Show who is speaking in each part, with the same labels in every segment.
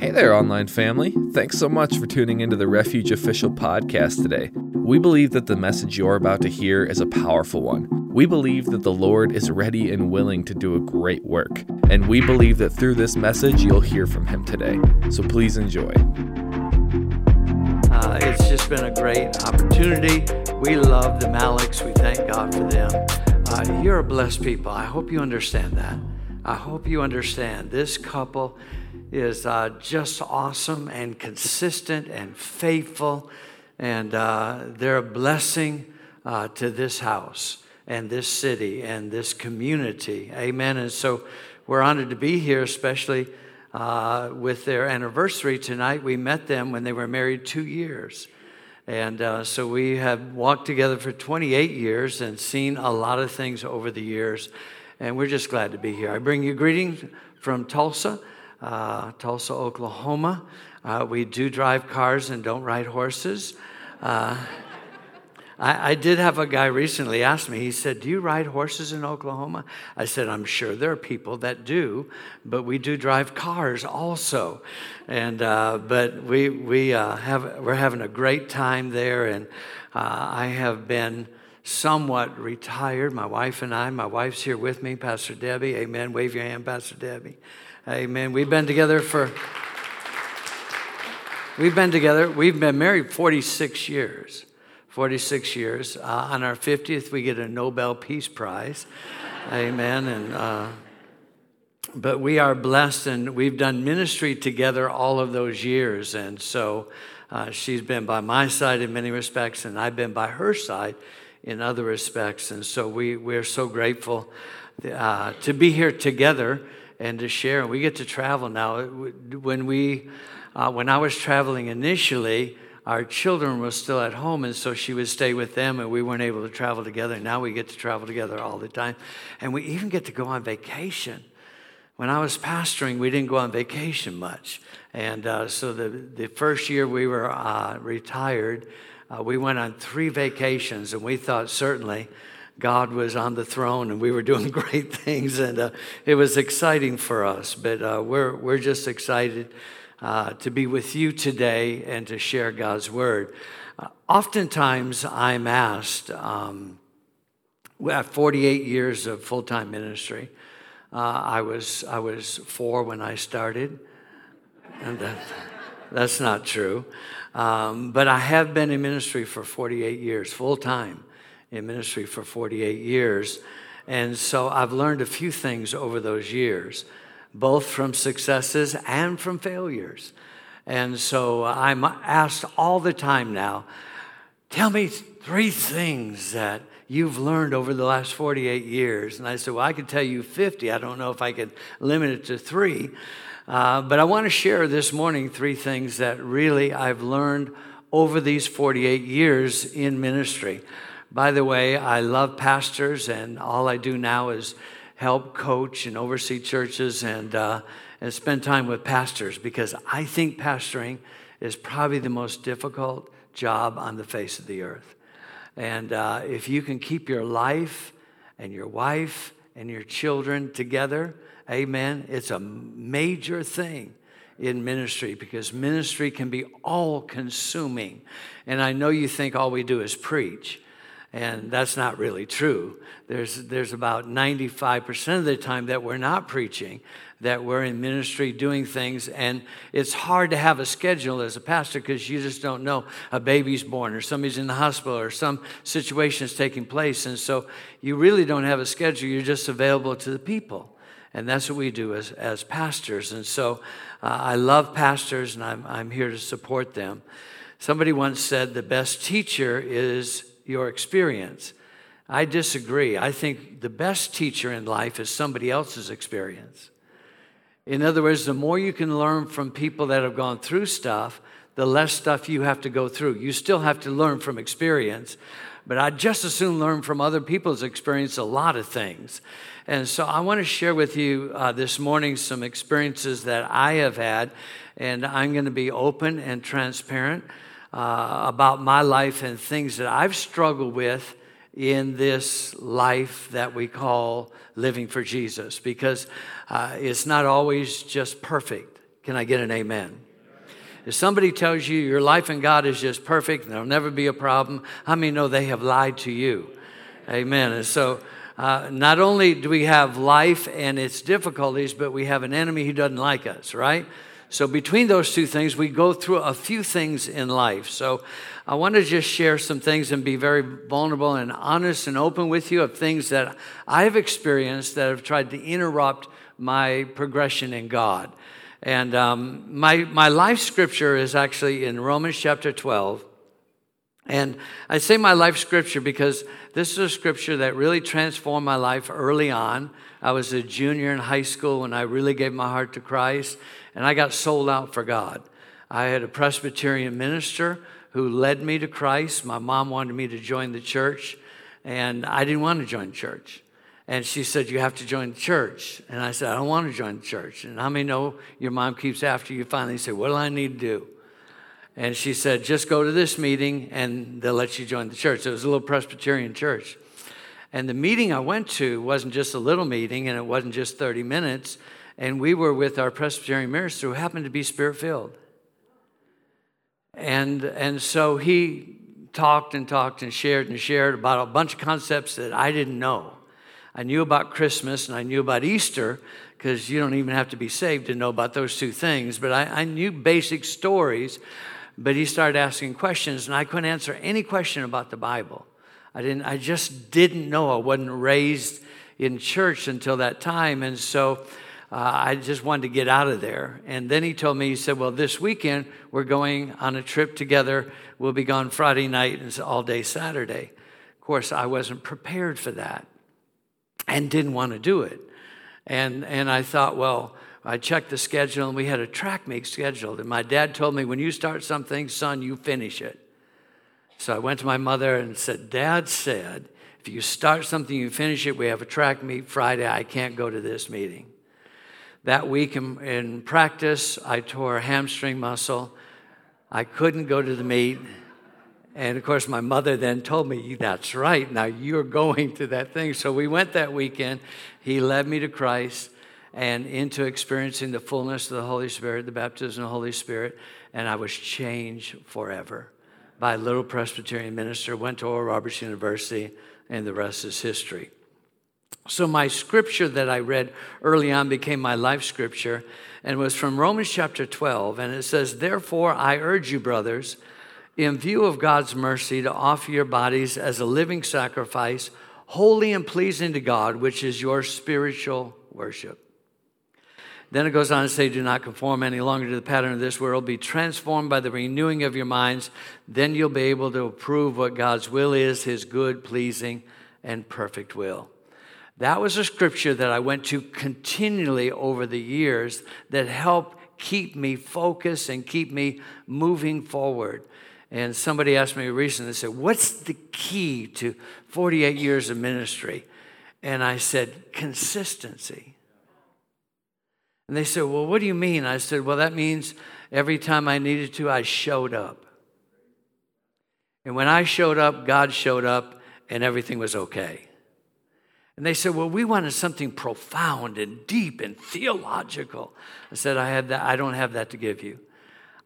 Speaker 1: Hey there, online family. Thanks so much for tuning into the Refuge Official podcast today. We believe that the message you're about to hear is a powerful one. We believe that the Lord is ready and willing to do a great work, and we believe that through this message you'll hear from Him today. So please enjoy.
Speaker 2: Uh, it's just been a great opportunity. We love the Maliks. We thank God for them. Uh, you're a blessed people. I hope you understand that. I hope you understand this couple is uh, just awesome and consistent and faithful, and uh, they're a blessing uh, to this house and this city and this community. Amen. And so we're honored to be here, especially uh, with their anniversary tonight. We met them when they were married two years. And uh, so we have walked together for 28 years and seen a lot of things over the years. And we're just glad to be here. I bring you greetings from Tulsa uh, Tulsa, Oklahoma. Uh, we do drive cars and don't ride horses. Uh, I, I, did have a guy recently ask me, he said, Do you ride horses in Oklahoma? I said, I'm sure there are people that do, but we do drive cars also. And, uh, but we, we uh, have, we're having a great time there, and uh, I have been somewhat retired. My wife and I, my wife's here with me, Pastor Debbie. Amen. Wave your hand, Pastor Debbie. Amen. We've been together for, we've been together, we've been married 46 years. 46 years. Uh, on our 50th, we get a Nobel Peace Prize. Amen. And, uh, but we are blessed and we've done ministry together all of those years. And so uh, she's been by my side in many respects, and I've been by her side in other respects. And so we, we're so grateful uh, to be here together and to share. And we get to travel now. When we, uh, when I was traveling initially, our children were still at home, and so she would stay with them, and we weren't able to travel together. Now we get to travel together all the time, and we even get to go on vacation. When I was pastoring, we didn't go on vacation much, and uh, so the the first year we were uh, retired, uh, we went on three vacations, and we thought certainly God was on the throne and we were doing great things, and uh, it was exciting for us. But uh, we're, we're just excited uh, to be with you today and to share God's word. Uh, oftentimes, I'm asked, um, at 48 years of full time ministry, uh, I, was, I was four when I started, and that, that's not true. Um, but I have been in ministry for 48 years, full time in ministry for 48 years. And so I've learned a few things over those years, both from successes and from failures. And so I'm asked all the time now tell me three things that you've learned over the last 48 years. And I said, Well, I could tell you 50. I don't know if I could limit it to three. Uh, but I want to share this morning three things that really I've learned over these 48 years in ministry. By the way, I love pastors, and all I do now is help coach and oversee churches and, uh, and spend time with pastors because I think pastoring is probably the most difficult job on the face of the earth. And uh, if you can keep your life and your wife and your children together, amen, it's a major thing in ministry because ministry can be all consuming. And I know you think all we do is preach. And that's not really true. There's, there's about 95% of the time that we're not preaching, that we're in ministry doing things. And it's hard to have a schedule as a pastor because you just don't know a baby's born or somebody's in the hospital or some situation is taking place. And so you really don't have a schedule, you're just available to the people. And that's what we do as, as pastors. And so uh, I love pastors and I'm, I'm here to support them. Somebody once said the best teacher is your experience. I disagree. I think the best teacher in life is somebody else's experience. In other words, the more you can learn from people that have gone through stuff, the less stuff you have to go through. You still have to learn from experience, but I'd just as soon learn from other people's experience a lot of things. And so I want to share with you uh, this morning some experiences that I have had, and I'm going to be open and transparent uh, about my life and things that I've struggled with in this life that we call living for Jesus because uh, it's not always just perfect. Can I get an amen? If somebody tells you your life in God is just perfect and there'll never be a problem, how many know they have lied to you? Amen. And so, uh, not only do we have life and its difficulties, but we have an enemy who doesn't like us, right? So, between those two things, we go through a few things in life. So, I want to just share some things and be very vulnerable and honest and open with you of things that I've experienced that have tried to interrupt my progression in God. And um, my, my life scripture is actually in Romans chapter 12. And I say my life scripture because this is a scripture that really transformed my life early on. I was a junior in high school when I really gave my heart to Christ, and I got sold out for God. I had a Presbyterian minister who led me to Christ. My mom wanted me to join the church, and I didn't want to join church. And she said, You have to join the church. And I said, I don't want to join the church. And how many know your mom keeps after you? Finally said, What do I need to do? And she said, Just go to this meeting and they'll let you join the church. It was a little Presbyterian church. And the meeting I went to wasn't just a little meeting and it wasn't just 30 minutes. And we were with our Presbyterian minister who happened to be spirit filled. And, and so he talked and talked and shared and shared about a bunch of concepts that I didn't know. I knew about Christmas and I knew about Easter because you don't even have to be saved to know about those two things. But I, I, knew basic stories. But he started asking questions, and I couldn't answer any question about the Bible. I didn't. I just didn't know. I wasn't raised in church until that time, and so uh, I just wanted to get out of there. And then he told me, he said, "Well, this weekend we're going on a trip together. We'll be gone Friday night and all day Saturday." Of course, I wasn't prepared for that and didn't want to do it. And, and I thought, well, I checked the schedule and we had a track meet scheduled. And my dad told me, when you start something, son, you finish it. So I went to my mother and said, Dad said, if you start something, you finish it. We have a track meet Friday. I can't go to this meeting. That week in, in practice, I tore a hamstring muscle. I couldn't go to the meet. And of course, my mother then told me, That's right, now you're going to that thing. So we went that weekend. He led me to Christ and into experiencing the fullness of the Holy Spirit, the baptism of the Holy Spirit, and I was changed forever by a little Presbyterian minister, went to Oral Roberts University, and the rest is history. So, my scripture that I read early on became my life scripture and was from Romans chapter 12. And it says, Therefore, I urge you, brothers, in view of God's mercy, to offer your bodies as a living sacrifice, holy and pleasing to God, which is your spiritual worship. Then it goes on to say, Do not conform any longer to the pattern of this world. Be transformed by the renewing of your minds. Then you'll be able to approve what God's will is, his good, pleasing, and perfect will. That was a scripture that I went to continually over the years that helped keep me focused and keep me moving forward. And somebody asked me recently, they said, What's the key to 48 years of ministry? And I said, Consistency. And they said, Well, what do you mean? I said, Well, that means every time I needed to, I showed up. And when I showed up, God showed up, and everything was okay. And they said, Well, we wanted something profound and deep and theological. I said, I, have that, I don't have that to give you.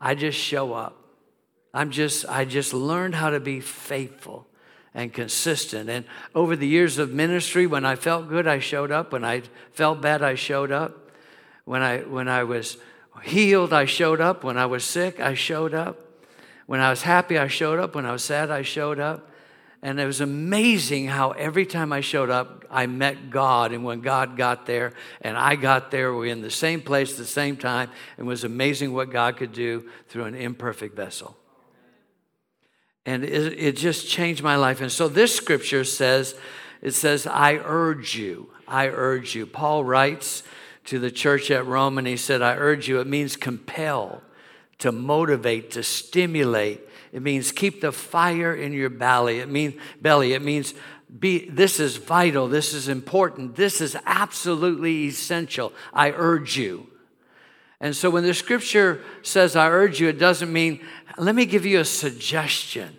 Speaker 2: I just show up. I'm just, I just learned how to be faithful and consistent. And over the years of ministry, when I felt good, I showed up. When I felt bad, I showed up. When I, when I was healed, I showed up. When I was sick, I showed up. When I was happy, I showed up. When I was sad, I showed up. And it was amazing how every time I showed up, I met God. And when God got there and I got there, we were in the same place at the same time. It was amazing what God could do through an imperfect vessel. And it, it just changed my life. And so this scripture says, it says, I urge you, I urge you. Paul writes to the church at Rome and he said, I urge you. It means compel, to motivate, to stimulate. It means keep the fire in your belly. It means belly. It means be this is vital, this is important, this is absolutely essential. I urge you. And so when the scripture says, I urge you, it doesn't mean, let me give you a suggestion.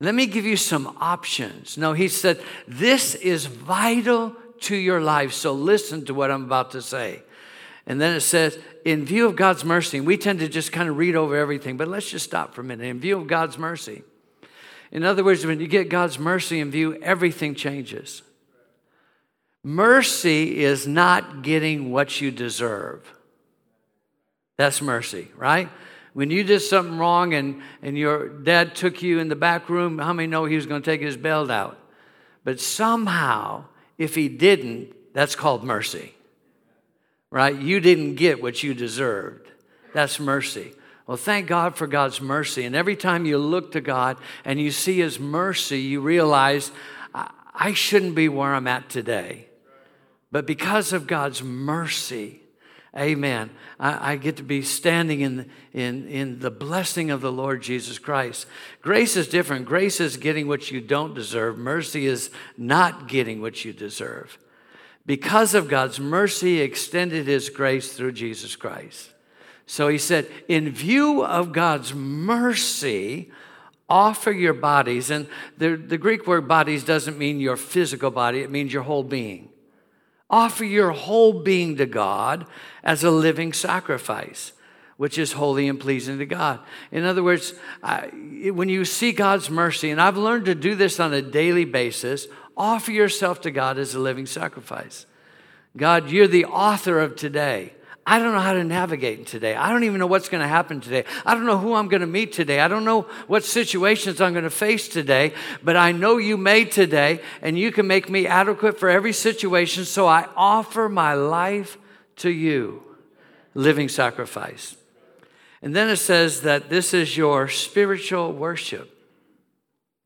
Speaker 2: Let me give you some options. No, he said, this is vital to your life. So listen to what I'm about to say. And then it says, in view of God's mercy, we tend to just kind of read over everything, but let's just stop for a minute. In view of God's mercy. In other words, when you get God's mercy in view, everything changes. Mercy is not getting what you deserve. That's mercy, right? When you did something wrong and, and your dad took you in the back room, how many know he was going to take his belt out? But somehow, if he didn't, that's called mercy, right? You didn't get what you deserved. That's mercy. Well, thank God for God's mercy. And every time you look to God and you see His mercy, you realize, I shouldn't be where I'm at today. But because of God's mercy, amen, I, I, get to be standing in, in, in the blessing of the Lord Jesus Christ. Grace is different. Grace is getting what you don't deserve, mercy is not getting what you deserve. Because of God's mercy, extended His grace through Jesus Christ. So He said, in view of God's mercy, offer your bodies. And the, the Greek word bodies doesn't mean your physical body, it means your whole being. Offer your whole being to God as a living sacrifice, which is holy and pleasing to God. In other words, I, when you see God's mercy, and I've learned to do this on a daily basis, offer yourself to God as a living sacrifice. God, you're the author of today. I don't know how to navigate today. I don't even know what's going to happen today. I don't know who I'm going to meet today. I don't know what situations I'm going to face today, but I know you made today and you can make me adequate for every situation. So I offer my life to you, living sacrifice. And then it says that this is your spiritual worship.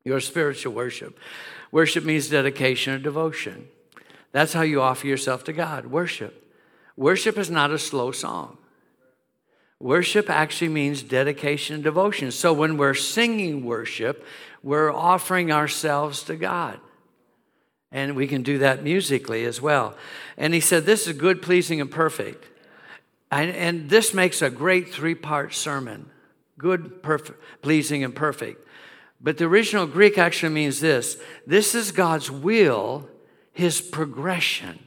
Speaker 2: Your spiritual worship. Worship means dedication or devotion. That's how you offer yourself to God. Worship. Worship is not a slow song. Worship actually means dedication and devotion. So when we're singing worship, we're offering ourselves to God. And we can do that musically as well. And he said, This is good, pleasing, and perfect. And, and this makes a great three part sermon good, perfect, pleasing, and perfect. But the original Greek actually means this this is God's will, his progression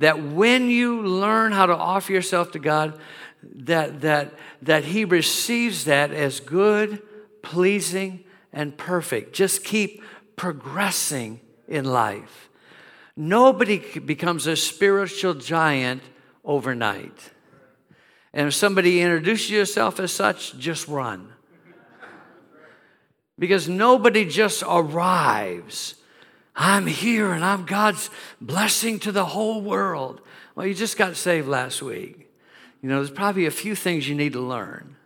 Speaker 2: that when you learn how to offer yourself to God, that, that, that He receives that as good, pleasing, and perfect. Just keep progressing in life. Nobody becomes a spiritual giant overnight. And if somebody introduces yourself as such, just run. Because nobody just arrives I'm here and I'm God's blessing to the whole world. Well, you just got saved last week. You know, there's probably a few things you need to learn,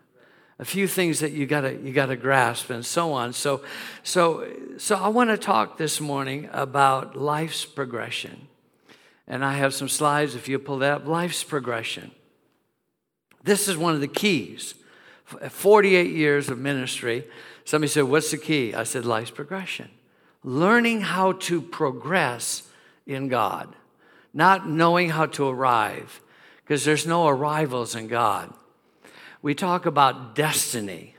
Speaker 2: a few things that you gotta you gotta grasp, and so on. So, so, so I want to talk this morning about life's progression, and I have some slides. If you pull that up, life's progression. This is one of the keys. 48 years of ministry. Somebody said, "What's the key?" I said, "Life's progression." learning how to progress in God, not knowing how to arrive, because there's no arrivals in God. We talk about destiny.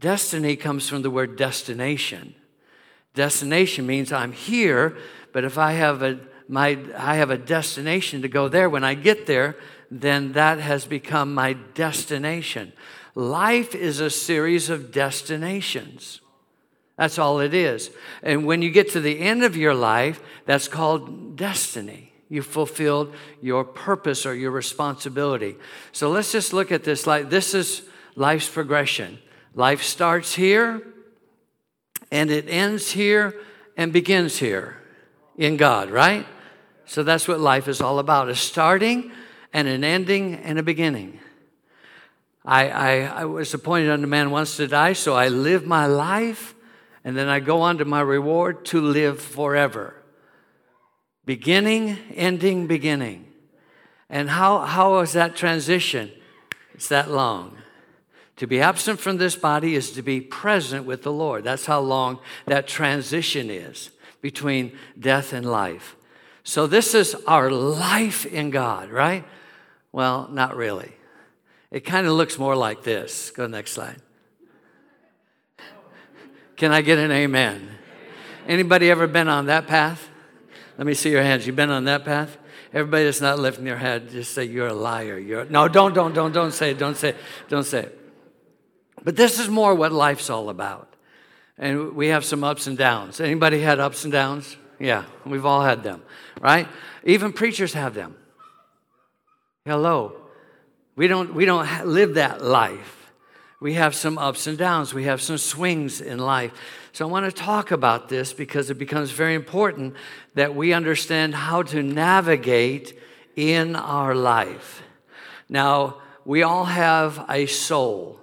Speaker 2: Destiny comes from the word destination. Destination means I'm here, but if I have a my I have a destination to go there, when I get there, then that has become my destination. Life is a series of destinations. That's all it is. And when you get to the end of your life, that's called destiny. You fulfilled your purpose or your responsibility. So let's just look at this like this is life's progression. Life starts here and it ends here and begins here in God, right? So that's what life is all about a starting and an ending and a beginning. I, I, I was appointed unto man once to die, so I live my life and then I go on to my reward to live forever. Beginning, ending, beginning. And how, how is that transition? It's that long. To be absent from this body is to be present with the Lord. That's how long that transition is between death and life. So, this is our life in God, right? Well, not really. It kind of looks more like this. Go next slide. Can I get an amen? Anybody ever been on that path? Let me see your hands. You've been on that path? Everybody that's not lifting their head, just say, You're a liar. You're no, don't, don't, don't, don't say it, don't say it, don't say it. But this is more what life's all about. And we have some ups and downs. Anybody had ups and downs? Yeah, we've all had them, right? Even preachers have them. Hello. We don't, we don't live that life. We have some ups and downs. We have some swings in life. So I want to talk about this because it becomes very important that we understand how to navigate in our life. Now, we all have a soul.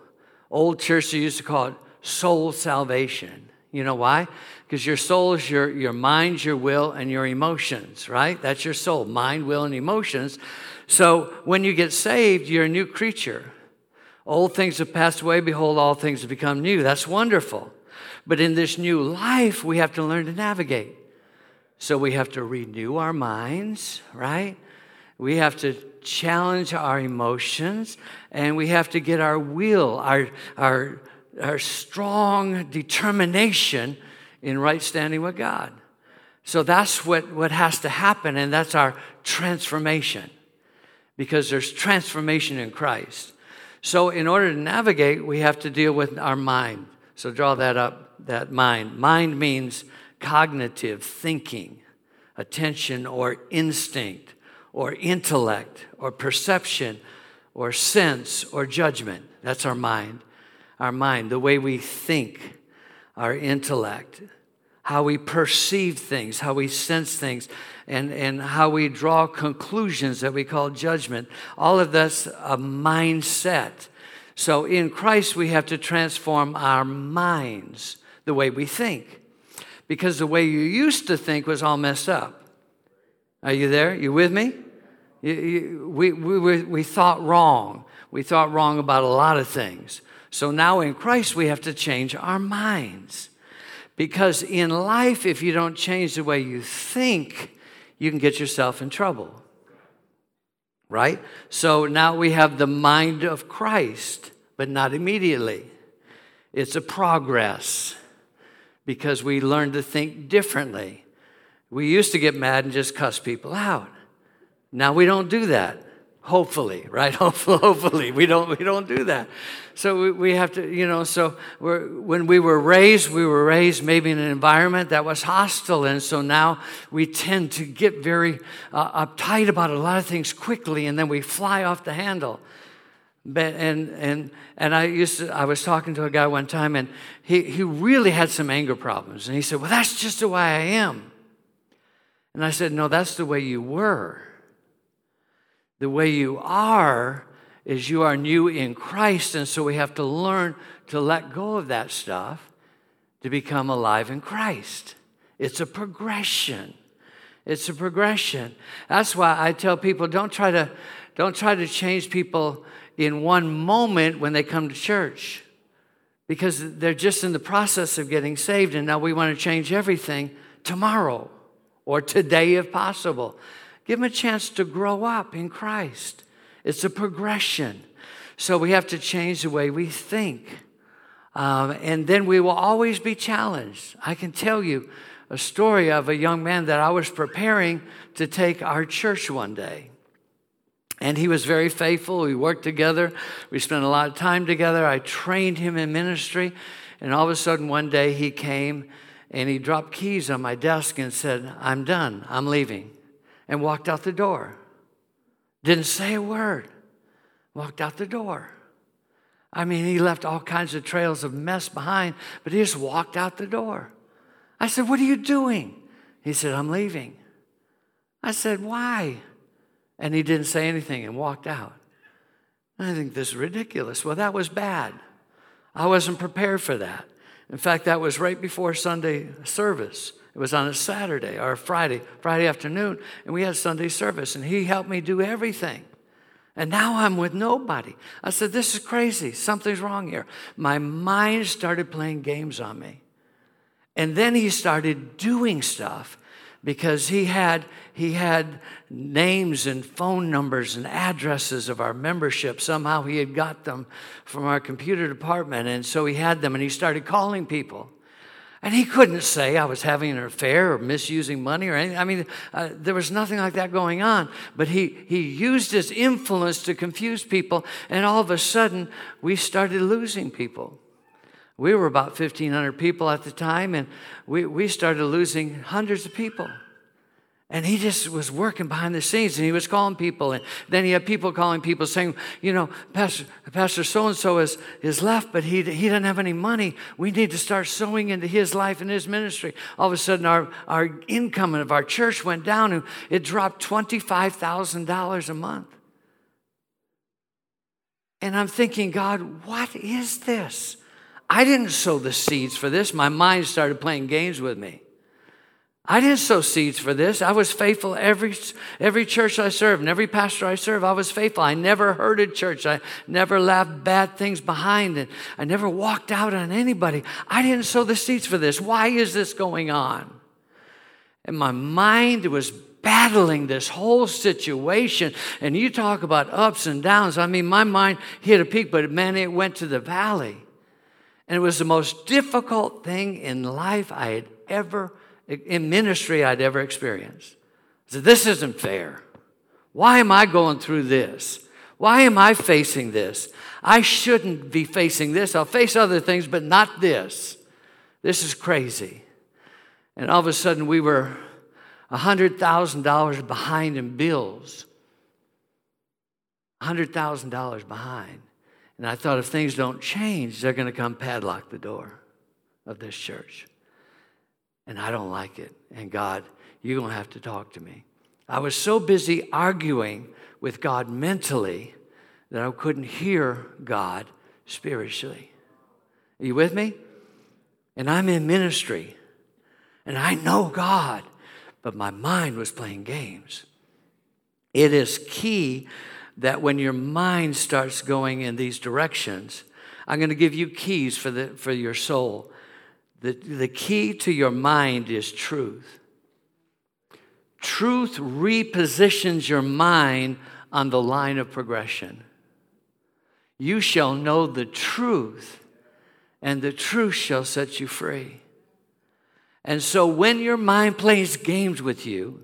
Speaker 2: Old church used to call it soul salvation. You know why? Because your soul is your, your mind, your will, and your emotions, right? That's your soul mind, will, and emotions. So when you get saved, you're a new creature. Old things have passed away, behold, all things have become new. That's wonderful. But in this new life, we have to learn to navigate. So we have to renew our minds, right? We have to challenge our emotions, and we have to get our will, our, our, our strong determination in right standing with God. So that's what, what has to happen, and that's our transformation because there's transformation in Christ. So, in order to navigate, we have to deal with our mind. So, draw that up, that mind. Mind means cognitive thinking, attention or instinct, or intellect, or perception, or sense, or judgment. That's our mind. Our mind, the way we think, our intellect, how we perceive things, how we sense things, and, and how we draw conclusions that we call judgment. All of that's a mindset. So in Christ, we have to transform our minds, the way we think, because the way you used to think was all messed up. Are you there? You with me? You, you, we, we, we thought wrong. We thought wrong about a lot of things. So now in Christ, we have to change our minds. Because in life, if you don't change the way you think, you can get yourself in trouble. Right? So now we have the mind of Christ, but not immediately. It's a progress because we learn to think differently. We used to get mad and just cuss people out. Now we don't do that. Hopefully, right? Hopefully, we don't we don't do that. So we, we have to, you know. So when we were raised, we were raised maybe in an environment that was hostile, and so now we tend to get very uh, uptight about a lot of things quickly, and then we fly off the handle. But, and and and I used to, I was talking to a guy one time, and he he really had some anger problems, and he said, "Well, that's just the way I am." And I said, "No, that's the way you were." The way you are is you are new in Christ, and so we have to learn to let go of that stuff to become alive in Christ. It's a progression. It's a progression. That's why I tell people don't try to don't try to change people in one moment when they come to church because they're just in the process of getting saved and now we want to change everything tomorrow or today if possible. Give them a chance to grow up in Christ. It's a progression. So we have to change the way we think. Um, and then we will always be challenged. I can tell you a story of a young man that I was preparing to take our church one day. And he was very faithful. We worked together. We spent a lot of time together. I trained him in ministry. And all of a sudden, one day he came and he dropped keys on my desk and said, I'm done. I'm leaving and walked out the door. Didn't say a word. Walked out the door. I mean, he left all kinds of trails of mess behind, but he just walked out the door. I said, What are you doing? He said, I'm leaving. I said, Why? And he didn't say anything and walked out. I think this is ridiculous. Well, that was bad. I wasn't prepared for that. In fact, that was right before Sunday service. It was on a Saturday or a Friday, Friday afternoon, and we had Sunday service, and he helped me do everything. And now I'm with nobody. I said, This is crazy. Something's wrong here. My mind started playing games on me. And then he started doing stuff because he had he had names and phone numbers and addresses of our membership somehow he had got them from our computer department and so he had them and he started calling people And he couldn't say I was having an affair or misusing money or anything. I mean, uh, there was nothing like that going on. But he, he used his influence to confuse people. And all of a sudden, we started losing people. We were about 1,500 people at the time, and we, we started losing hundreds of people. And he just was working behind the scenes and he was calling people. And then he had people calling people saying, you know, Pastor, Pastor so-and-so is, is left, but he, he doesn't have any money. We need to start sowing into his life and his ministry. All of a sudden, our, our income of our church went down and it dropped $25,000 a month. And I'm thinking, God, what is this? I didn't sow the seeds for this. My mind started playing games with me. I didn't sow seeds for this. I was faithful every every church I served and every pastor I served. I was faithful. I never hurted church. I never left bad things behind, and I never walked out on anybody. I didn't sow the seeds for this. Why is this going on? And my mind was battling this whole situation. And you talk about ups and downs. I mean, my mind hit a peak, but man, it went to the valley. And it was the most difficult thing in life I had ever in ministry I'd ever experienced. I said, This isn't fair. Why am I going through this? Why am I facing this? I shouldn't be facing this. I'll face other things, but not this. This is crazy. And all of a sudden, we were $100,000 behind in bills. $100,000 behind. And I thought if things don't change, they're going to come padlock the door of this church and I don't like it. And God, you're going to have to talk to me. I was so busy arguing with God mentally that I couldn't hear God spiritually. Are you with me? And I'm in ministry and I know God, but my mind was playing games. It is key that when your mind starts going in these directions, I'm going to give you keys for, the, for your soul. The, the key to your mind is truth. Truth repositions your mind on the line of progression. You shall know the truth, and the truth shall set you free. And so, when your mind plays games with you,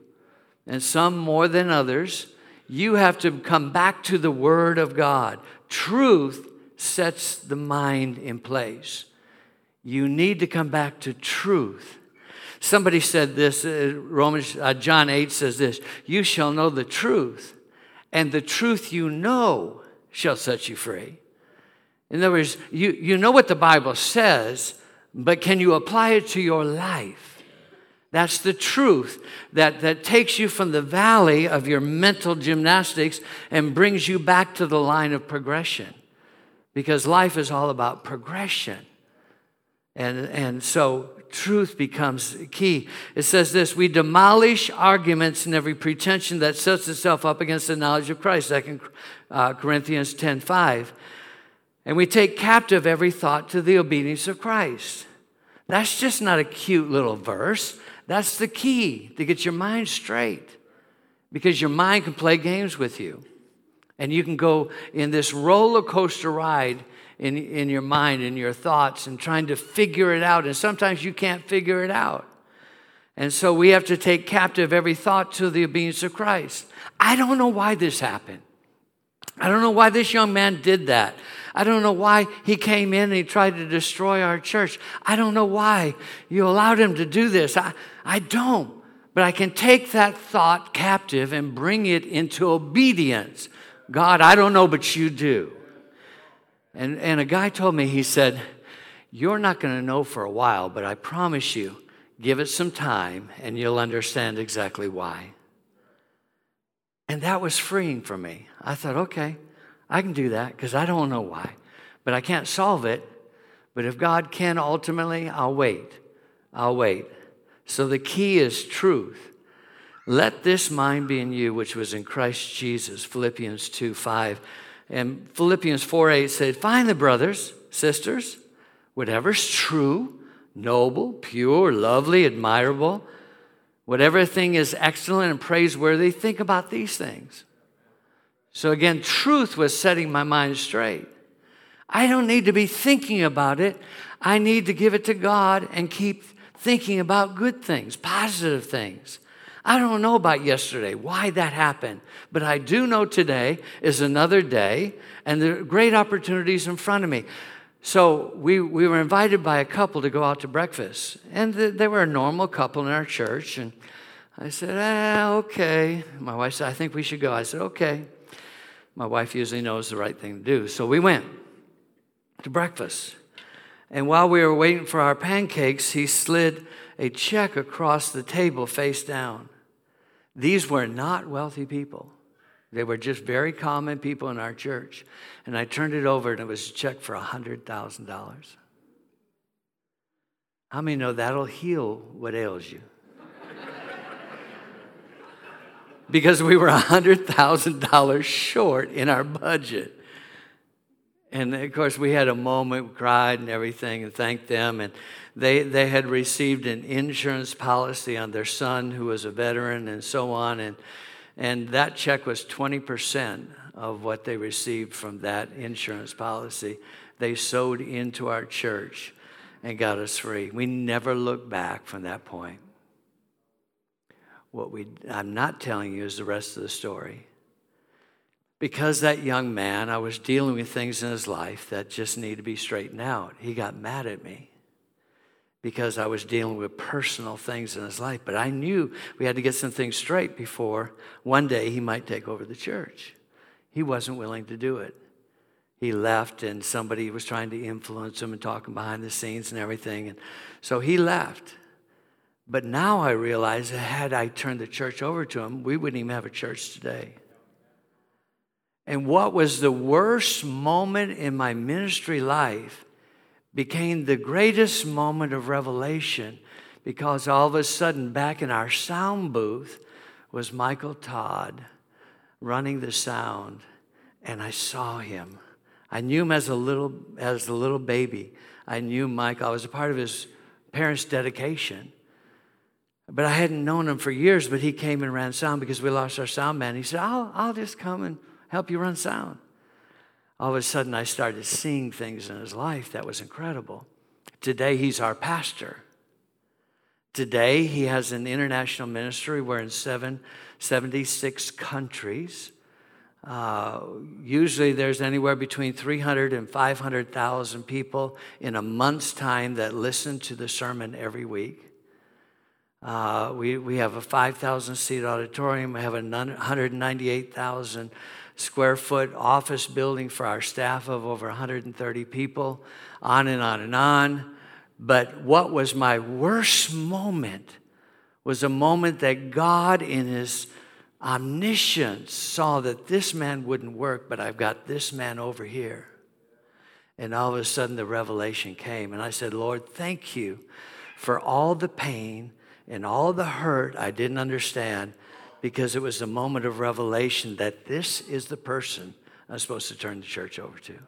Speaker 2: and some more than others, you have to come back to the Word of God. Truth sets the mind in place. You need to come back to truth. Somebody said this, uh, Romans, uh, John 8 says this You shall know the truth, and the truth you know shall set you free. In other words, you, you know what the Bible says, but can you apply it to your life? That's the truth that, that takes you from the valley of your mental gymnastics and brings you back to the line of progression. Because life is all about progression. And, and so truth becomes key. It says this We demolish arguments and every pretension that sets itself up against the knowledge of Christ, 2 uh, Corinthians 10 5. And we take captive every thought to the obedience of Christ. That's just not a cute little verse. That's the key to get your mind straight because your mind can play games with you. And you can go in this roller coaster ride in, in your mind and your thoughts and trying to figure it out. And sometimes you can't figure it out. And so we have to take captive every thought to the obedience of Christ. I don't know why this happened. I don't know why this young man did that. I don't know why he came in and he tried to destroy our church. I don't know why you allowed him to do this. I, I don't. But I can take that thought captive and bring it into obedience. God, I don't know, but you do. And, and a guy told me, he said, You're not going to know for a while, but I promise you, give it some time and you'll understand exactly why. And that was freeing for me. I thought, okay, I can do that because I don't know why, but I can't solve it. But if God can ultimately, I'll wait. I'll wait. So the key is truth. Let this mind be in you, which was in Christ Jesus, Philippians 2 5. And Philippians 4 8 said, Find the brothers, sisters, whatever's true, noble, pure, lovely, admirable, whatever thing is excellent and praiseworthy, think about these things. So again, truth was setting my mind straight. I don't need to be thinking about it. I need to give it to God and keep thinking about good things, positive things. I don't know about yesterday, why that happened, but I do know today is another day and there are great opportunities in front of me. So we, we were invited by a couple to go out to breakfast, and they were a normal couple in our church. And I said, ah, okay. My wife said, I think we should go. I said, okay. My wife usually knows the right thing to do. So we went to breakfast. And while we were waiting for our pancakes, he slid a check across the table face down. These were not wealthy people. They were just very common people in our church. And I turned it over and it was a check for $100,000. How many know that'll heal what ails you? because we were $100,000 short in our budget. And of course, we had a moment, cried and everything, and thanked them. And they, they had received an insurance policy on their son, who was a veteran, and so on. And, and that check was 20% of what they received from that insurance policy. They sowed into our church and got us free. We never looked back from that point. What we, I'm not telling you is the rest of the story because that young man, I was dealing with things in his life that just need to be straightened out. He got mad at me because I was dealing with personal things in his life. But I knew we had to get some things straight before one day he might take over the church. He wasn't willing to do it. He left, and somebody was trying to influence him and talking behind the scenes and everything. And so he left. But now I realize that had I turned the church over to him, we wouldn't even have a church today. And what was the worst moment in my ministry life became the greatest moment of revelation because all of a sudden, back in our sound booth, was Michael Todd running the sound, and I saw him. I knew him as a little as a little baby. I knew Mike. I was a part of his parents' dedication. But I hadn't known him for years, but he came and ran sound because we lost our sound man. He said, I'll, I'll just come and help you run sound. All of a sudden, I started seeing things in his life that was incredible. Today, he's our pastor. Today, he has an international ministry. We're in seven, 76 countries. Uh, usually, there's anywhere between 300 and 500,000 people in a month's time that listen to the sermon every week. Uh, we, we have a 5,000 seat auditorium. We have a 198,000 square foot office building for our staff of over 130 people, on and on and on. But what was my worst moment was a moment that God, in His omniscience, saw that this man wouldn't work, but I've got this man over here. And all of a sudden, the revelation came. And I said, Lord, thank you for all the pain and all the hurt I didn't understand because it was a moment of revelation that this is the person I'm supposed to turn the church over to.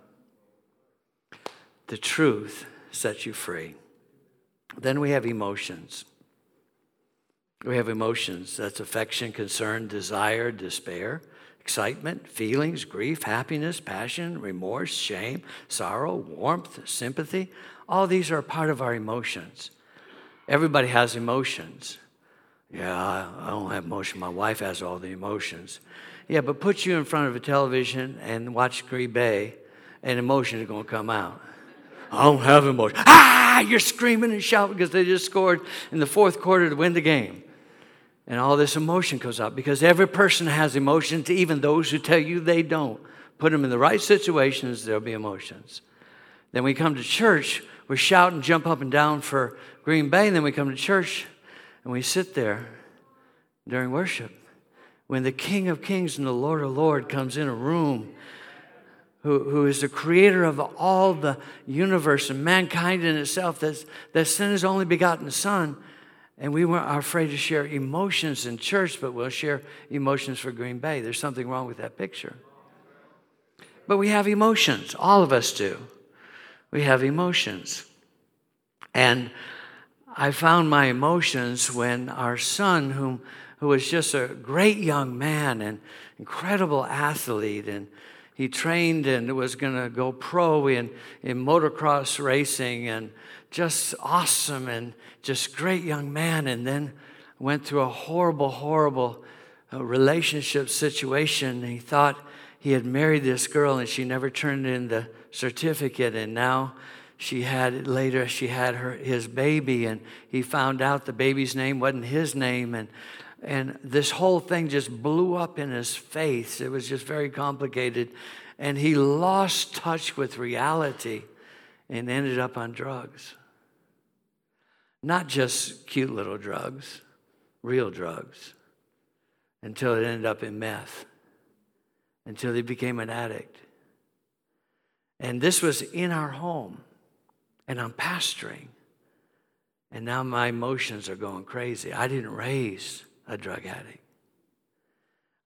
Speaker 2: The truth sets you free. Then we have emotions. We have emotions that's affection, concern, desire, despair, excitement, feelings, grief, happiness, passion, remorse, shame, sorrow, warmth, sympathy. All these are part of our emotions. Everybody has emotions. Yeah, I, don't have emotion. My wife has all the emotions. Yeah, but put you in front of a television and watch Green Bay, and emotions are going to come out. I don't have emotion. Ah, you're screaming and shouting because they just scored in the fourth quarter to win the game. And all this emotion comes out because every person has emotions, even those who tell you they don't. Put them in the right situations, there'll be emotions. Then we come to church, we shout and jump up and down for Green Bay, and then we come to church and we sit there during worship. When the King of Kings and the Lord of Lords comes in a room, who, who is the creator of all the universe and mankind in itself, that's, that sent his only begotten Son. And we weren't afraid to share emotions in church, but we'll share emotions for Green Bay. There's something wrong with that picture. But we have emotions, all of us do. We have emotions. And I found my emotions when our son, whom, who was just a great young man and incredible athlete, and he trained and was going to go pro in, in motocross racing and just awesome and just great young man. And then went through a horrible, horrible uh, relationship situation. He thought he had married this girl and she never turned in the certificate. And now she had later she had her his baby and he found out the baby's name wasn't his name and and this whole thing just blew up in his face. It was just very complicated. And he lost touch with reality and ended up on drugs. Not just cute little drugs, real drugs, until it ended up in meth, until he became an addict. And this was in our home, and I'm pastoring. And now my emotions are going crazy. I didn't raise a drug addict.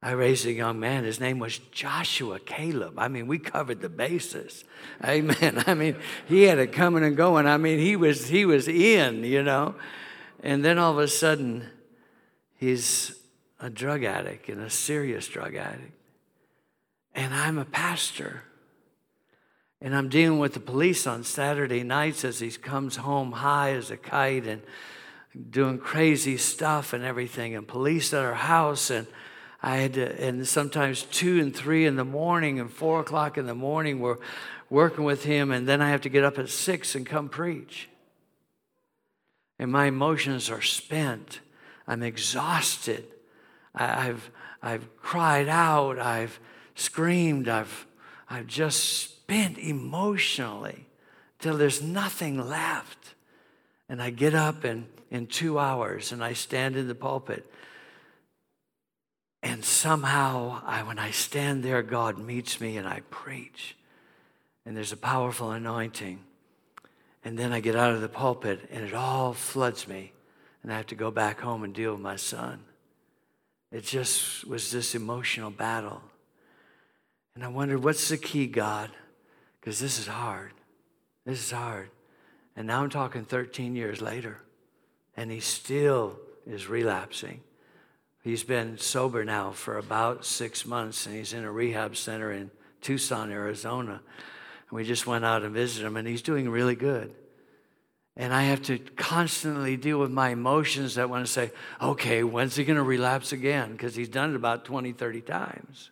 Speaker 2: I raised a young man. His name was Joshua Caleb. I mean, we covered the bases. Amen. I mean, he had it coming and going. I mean, he was he was in, you know. And then all of a sudden, he's a drug addict and a serious drug addict. And I'm a pastor. And I'm dealing with the police on Saturday nights as he comes home high as a kite and doing crazy stuff and everything, and police at our house. And I had to, and sometimes two and three in the morning and four o'clock in the morning, we're working with him, and then I have to get up at six and come preach. And my emotions are spent. I'm exhausted. I've, I've cried out. I've screamed. I've, I've just spent emotionally till there's nothing left. And I get up and in two hours and I stand in the pulpit. And somehow, I, when I stand there, God meets me and I preach. And there's a powerful anointing. And then I get out of the pulpit and it all floods me. And I have to go back home and deal with my son. It just was this emotional battle. And I wondered, what's the key, God? Because this is hard. This is hard. And now I'm talking 13 years later and he still is relapsing. He's been sober now for about six months, and he's in a rehab center in Tucson, Arizona. And we just went out and visited him, and he's doing really good. And I have to constantly deal with my emotions that want to say, okay, when's he going to relapse again? Because he's done it about 20, 30 times.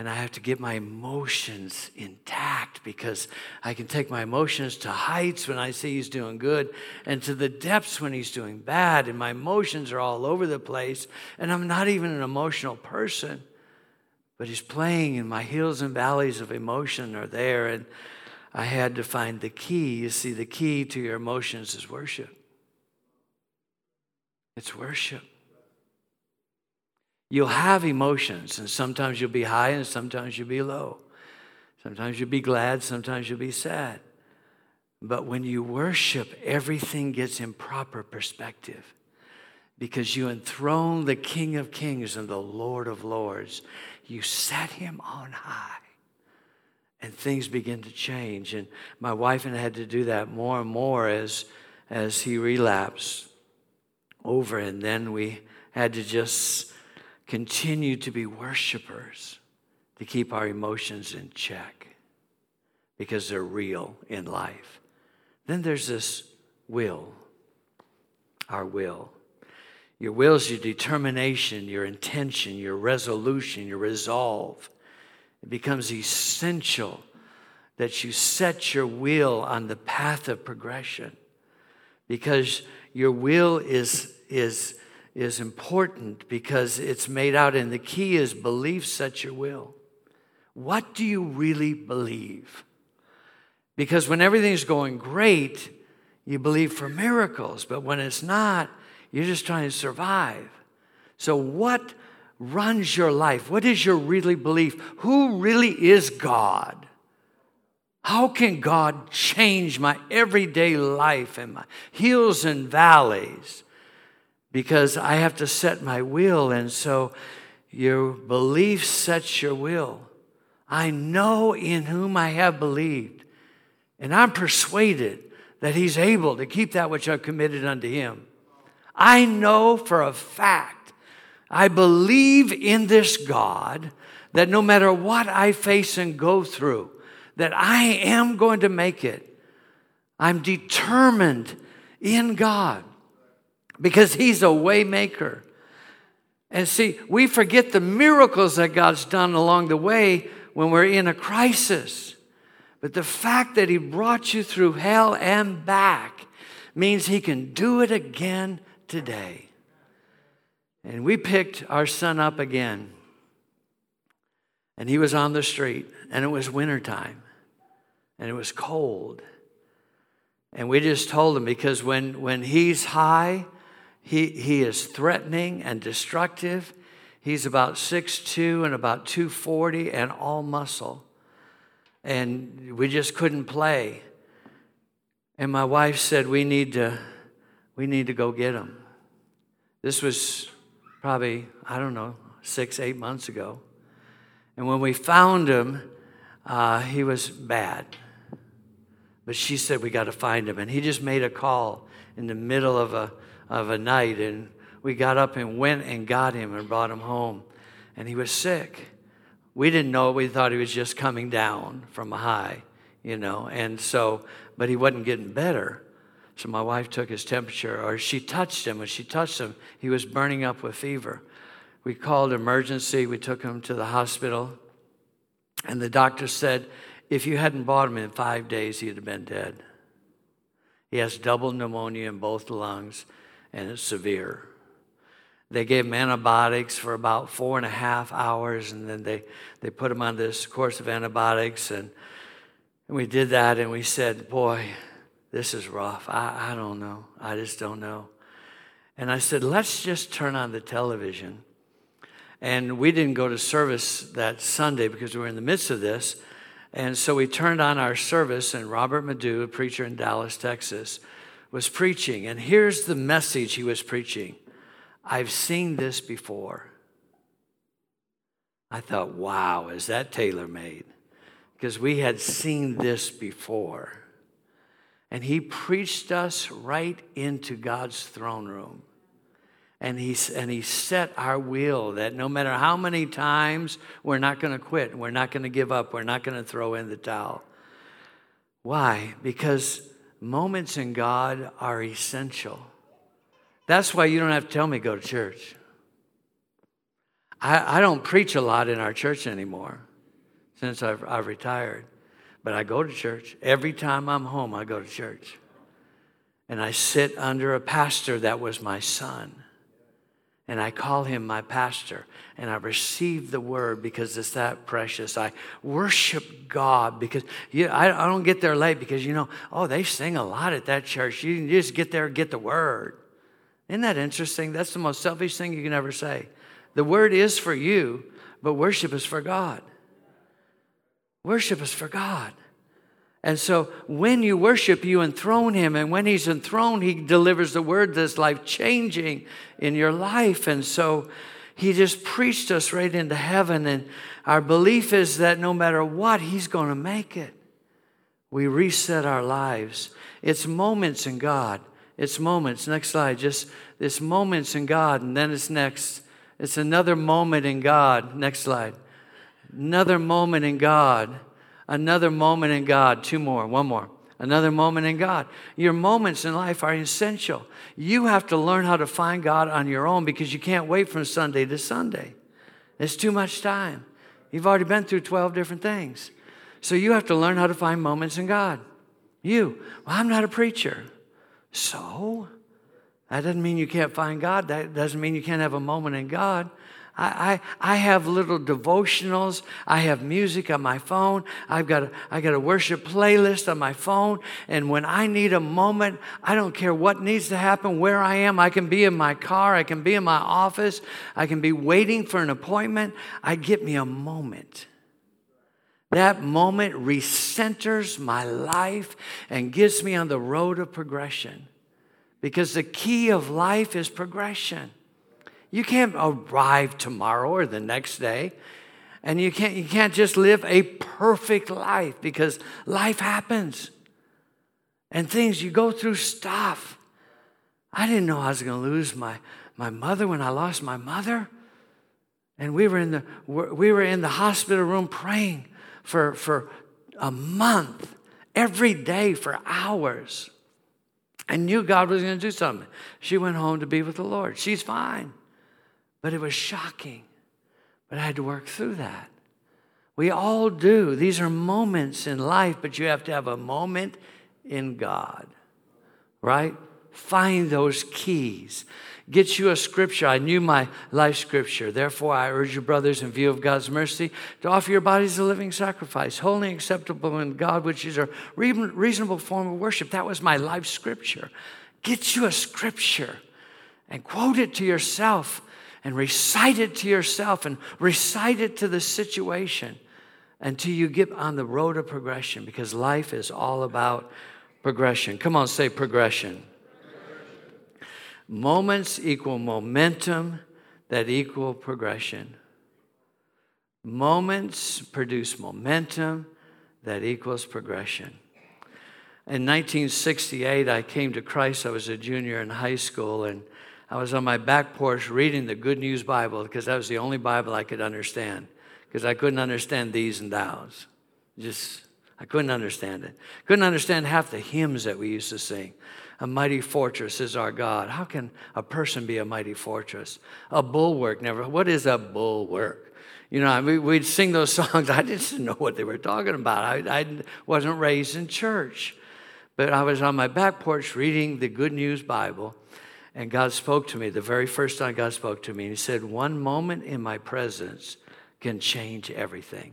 Speaker 2: And I have to get my emotions intact because I can take my emotions to heights when I see he's doing good and to the depths when he's doing bad. And my emotions are all over the place. And I'm not even an emotional person, but he's playing, and my hills and valleys of emotion are there. And I had to find the key. You see, the key to your emotions is worship. It's worship. You'll have emotions, and sometimes you'll be high and sometimes you'll be low. Sometimes you'll be glad, sometimes you'll be sad. But when you worship, everything gets in proper perspective because you enthrone the King of Kings and the Lord of Lords. You set him on high. And things begin to change. And my wife and I had to do that more and more as, as he relapsed over. And then we had to just continue to be worshipers to keep our emotions in check because they're real in life. Then there's this will, our will. Your will is your determination, your intention, your resolution, your resolve. It becomes essential that you set your will on the path of progression because your will is, is is important because it's made out, and the key is believe such your will. What do you really believe? Because when everything's going great, you believe for miracles, but when it's not, you're just trying to survive. So, what runs your life? What is your really belief? Who really is God? How can God change my everyday life and my hills and valleys? Because I have to set my will. And so your belief sets your will. I know in whom I have believed, and I'm persuaded that he's able to keep that which I've committed unto him. I know for a fact, I believe in this God that no matter what I face and go through, that I am going to make it. I'm determined in God because He's a waymaker. And see, we forget the miracles that God's done along the way when we're in a crisis. But the fact that He brought you through hell and back means He can do it again today. And we picked our son up again. And he was on the street, and it was wintertime, and it was cold. And we just told him because when, when he's high, he, he is threatening and destructive. He's about 6'2 and about 240 and all muscle. And we just couldn't play. And my wife said, We need to, we need to go get him. This was probably, I don't know, six, eight months ago. And when we found him, uh, he was bad. But she said, We got to find him. And he just made a call in the middle of a, of a night. And we got up and went and got him and brought him home. And he was sick. We didn't know. We thought he was just coming down from a high, you know. And so, but he wasn't getting better. So my wife took his temperature, or she touched him. When she touched him, he was burning up with fever. We called emergency. We took him to the hospital. And the doctor said, if you hadn't bought him in five days, he'd have been dead. He has double pneumonia in both lungs, and it's severe. They gave him antibiotics for about four and a half hours, and then they, they put him on this course of antibiotics. And, and we did that, and we said, Boy, this is rough. I, I don't know. I just don't know. And I said, Let's just turn on the television and we didn't go to service that Sunday because we were in the midst of this. And so we turned on our service, and Robert Madu, a preacher in Dallas, Texas, was preaching. And here's the message he was preaching I've seen this before. I thought, wow, is that tailor made? Because we had seen this before. And he preached us right into God's throne room and he, and he set our will that no matter how many times we're not going to quit, we're not going to give up, we're not going to throw in the towel. Why? Because moments in God are essential. That's why you don't have to tell me go to church. I, I don't preach a lot in our church anymore since I've, I've retired, but I go to church. Every time I'm home, I go to church. And I sit under a pastor that was my son and I call him my pastor. And I receive the word because it's that precious. I worship God because you, I, I don't get there late because, you know, oh, they sing a lot at that church. You just get there and get the word. Isn't that interesting? That's the most selfish thing you can ever say. The word is for you, but worship is for God. Worship is for God. And so when you worship, you enthrone him. And when he's enthroned, he delivers the word that's life changing in your life. And so he just preached us right into heaven. And our belief is that no matter what, he's going to make it. We reset our lives. It's moments in God. It's moments. Next slide. Just it's moments in God. And then it's next. It's another moment in God. Next slide. Another moment in God another moment in God. Two more, one more. Another moment in God. Your moments in life are essential. You have to learn how to find God on your own because you can't wait from Sunday to Sunday. It's too much time. You've already been through 12 different things. So you have to learn how to find moments in God. You, well, I'm not a preacher. So? That doesn't mean you can't find God. That doesn't mean you can't have a moment in God. I, I, I have little devotionals. I have music on my phone. I've got a, I got a worship playlist on my phone. And when I need a moment, I don't care what needs to happen, where I am. I can be in my car. I can be in my office. I can be waiting for an appointment. I get me a moment. That moment recenters my life and gets me on the road of progression. Because the key of life is progression. You can't arrive tomorrow or the next day. And you can't, you can't just live a perfect life because life happens. And things, you go through stuff. I didn't know I was going to lose my, my mother when I lost my mother. And we were in the, we were in the hospital room praying for, for a month, every day for hours. I knew God was going to do something. She went home to be with the Lord. She's fine. But it was shocking. But I had to work through that. We all do. These are moments in life, but you have to have a moment in God, right? Find those keys. Get you a scripture. I knew my life scripture. Therefore, I urge you, brothers, in view of God's mercy, to offer your bodies a living sacrifice, holy acceptable in God, which is a reasonable form of worship. That was my life scripture. Get you a scripture and quote it to yourself and recite it to yourself and recite it to the situation until you get on the road of progression because life is all about progression. Come on, say progression. Moments equal momentum that equal progression. Moments produce momentum that equals progression. In 1968, I came to Christ. I was a junior in high school, and I was on my back porch reading the Good News Bible because that was the only Bible I could understand because I couldn't understand these and thous. Just, I couldn't understand it. Couldn't understand half the hymns that we used to sing. A mighty fortress is our God. How can a person be a mighty fortress? A bulwark, never. What is a bulwark? You know, we'd sing those songs. I didn't know what they were talking about. I, I wasn't raised in church. But I was on my back porch reading the Good News Bible, and God spoke to me the very first time God spoke to me. And He said, One moment in my presence can change everything.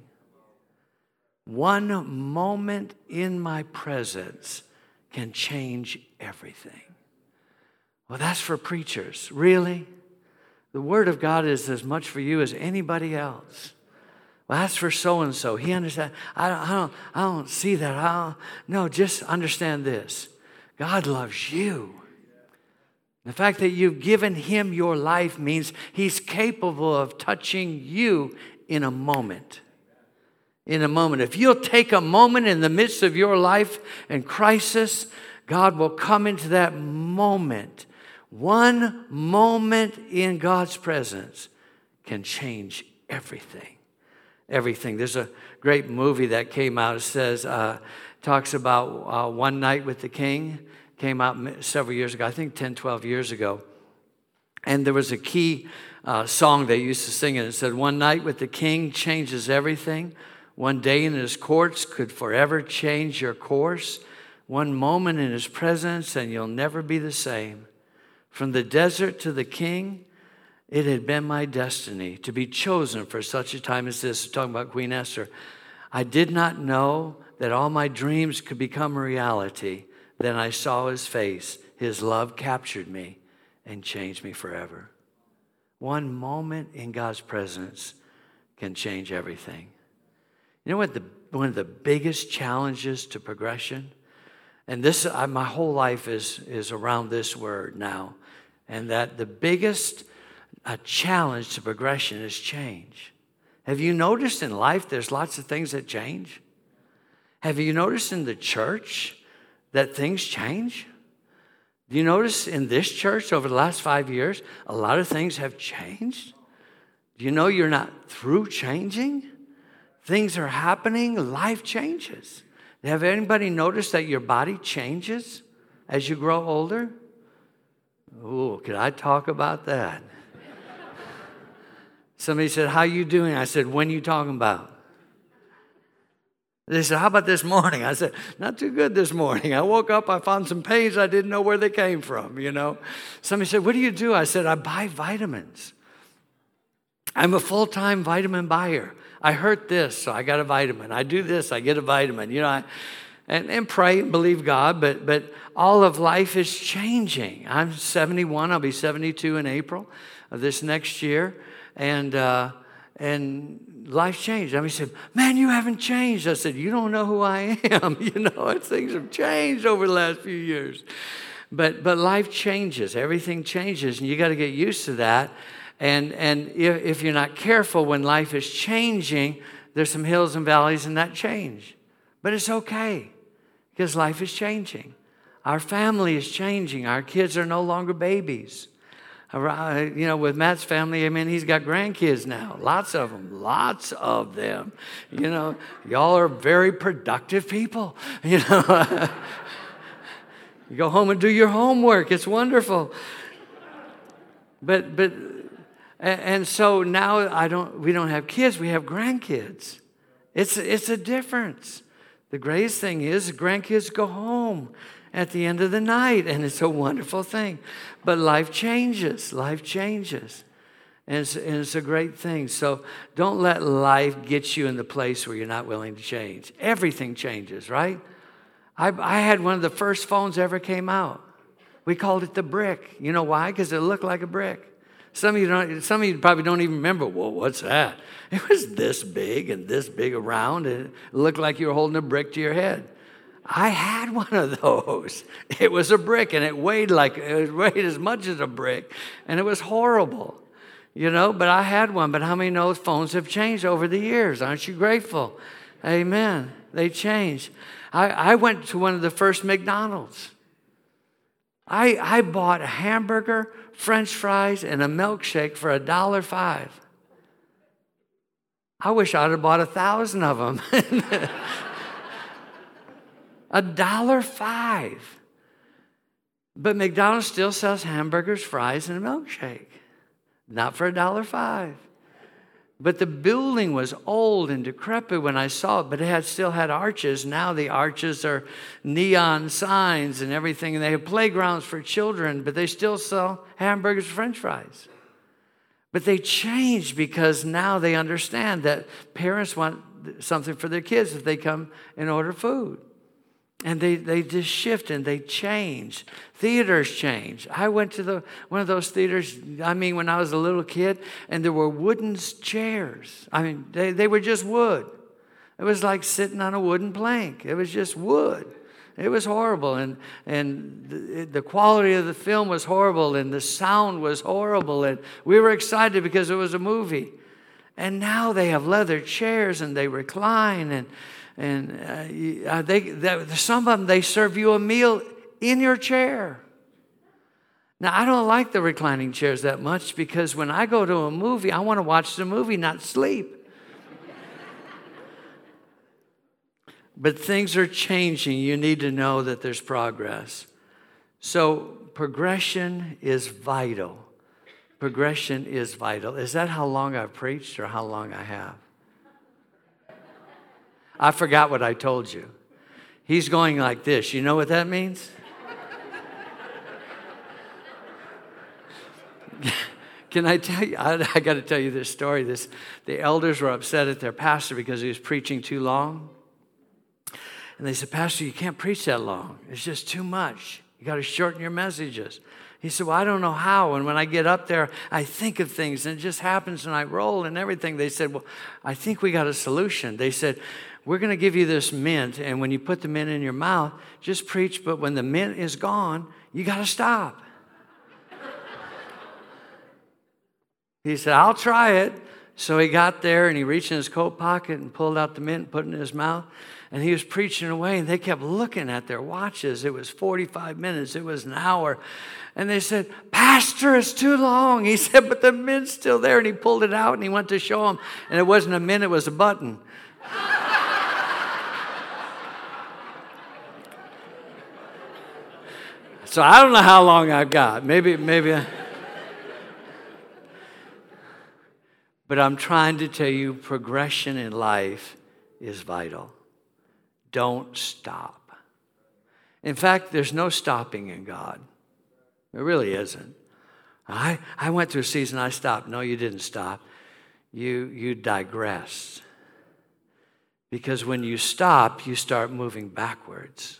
Speaker 2: One moment in my presence can change everything. Well, that's for preachers. Really? The Word of God is as much for you as anybody else. Well, that's for so and so. He understands. I don't, I don't, I don't see that. I don't, no, just understand this God loves you. The fact that you've given him your life means he's capable of touching you in a moment. In a moment. If you'll take a moment in the midst of your life and crisis, God will come into that moment. One moment in God's presence can change everything. Everything. There's a great movie that came out. It says, uh, talks about uh, One Night with the King came out several years ago, I think 10, 12 years ago. And there was a key uh, song they used to sing, and it said, One night with the king changes everything. One day in his courts could forever change your course. One moment in his presence, and you'll never be the same. From the desert to the king, it had been my destiny to be chosen for such a time as this. Talking about Queen Esther. I did not know that all my dreams could become reality then I saw his face. His love captured me and changed me forever. One moment in God's presence can change everything. You know what the, one of the biggest challenges to progression? And this, I, my whole life is, is around this word now. And that the biggest uh, challenge to progression is change. Have you noticed in life there's lots of things that change? Have you noticed in the church that things change? Do you notice in this church over the last five years, a lot of things have changed? Do you know you're not through changing? Things are happening, life changes. Have anybody noticed that your body changes as you grow older? Oh, could I talk about that? Somebody said, How you doing? I said, When you talking about? They said, How about this morning? I said, Not too good this morning. I woke up, I found some pains, I didn't know where they came from, you know. Somebody said, What do you do? I said, I buy vitamins. I'm a full time vitamin buyer. I hurt this, so I got a vitamin. I do this, I get a vitamin. You know, I, and, and pray and believe God, but, but all of life is changing. I'm 71, I'll be 72 in April of this next year. And, uh, and life changed. I mean, he said, Man, you haven't changed. I said, You don't know who I am. You know, things have changed over the last few years. But, but life changes, everything changes, and you got to get used to that. And, and if, if you're not careful when life is changing, there's some hills and valleys and that change. But it's okay because life is changing. Our family is changing. Our kids are no longer babies. You know, with Matt's family, I mean, he's got grandkids now, lots of them, lots of them. You know, y'all are very productive people. You know, you go home and do your homework. It's wonderful. But but and so now I don't we don't have kids, we have grandkids. It's it's a difference. The greatest thing is grandkids go home at the end of the night, and it's a wonderful thing. But life changes, life changes. And it's, and it's, a great thing. So don't let life get you in the place where you're not willing to change. Everything changes, right? I, I had one of the first phones ever came out. We called it the brick. You know why? Because it looked like a brick. Some of you don't, some of you probably don't even remember, well, what's that? It was this big and this big around, and it looked like you were holding a brick to your head. I had one of those. It was a brick and it weighed like it weighed as much as a brick, and it was horrible. You know, but I had one. But how many know phones have changed over the years? Aren't you grateful? Amen. They changed. I, I went to one of the first McDonald's. I, I bought a hamburger, french fries, and a milkshake for a dollar five. I wish I'd have bought a thousand of them. a dollar five. But McDonald's still sells hamburgers, fries, and a milkshake. Not for a dollar five. But the building was old and decrepit when I saw it, but it had still had arches. Now the arches are neon signs and everything, and they have playgrounds for children, but they still sell hamburgers, french fries. But they changed because now they understand that parents want something for their kids if they come and order food. And they, they just shift and they change. Theaters change. I went to the, one of those theaters, I mean, when I was a little kid, and there were wooden chairs. I mean, they, they were just wood. It was like sitting on a wooden plank, it was just wood. It was horrible, and, and the, the quality of the film was horrible, and the sound was horrible, and we were excited because it was a movie. And now they have leather chairs and they recline, and and uh, uh they, they, some of them they serve you a meal in your chair. Now, I don't like the reclining chairs that much because when I go to a movie, I want to watch the movie, not sleep. but things are changing. You need to know that there's progress. So, progression is vital. Progression is vital. Is that how long I've preached or how long I have? I forgot what I told you. He's going like this. You know what that means? Can I tell you? I, I got to tell you this story. This, the elders were upset at their pastor because he was preaching too long. And they said, Pastor, you can't preach that long. It's just too much. You got to shorten your messages. He said, Well, I don't know how. And when I get up there, I think of things and it just happens and I roll and everything. They said, Well, I think we got a solution. They said, we're going to give you this mint, and when you put the mint in your mouth, just preach, but when the mint is gone, you got to stop. he said, I'll try it. So he got there and he reached in his coat pocket and pulled out the mint and put it in his mouth. And he was preaching away, and they kept looking at their watches. It was 45 minutes, it was an hour. And they said, Pastor, it's too long. He said, But the mint's still there. And he pulled it out and he went to show them. And it wasn't a mint, it was a button. So I don't know how long I've got. Maybe, maybe. I... but I'm trying to tell you progression in life is vital. Don't stop. In fact, there's no stopping in God. There really isn't. I, I went through a season, I stopped. No, you didn't stop. You, you digressed. Because when you stop, you start moving backwards.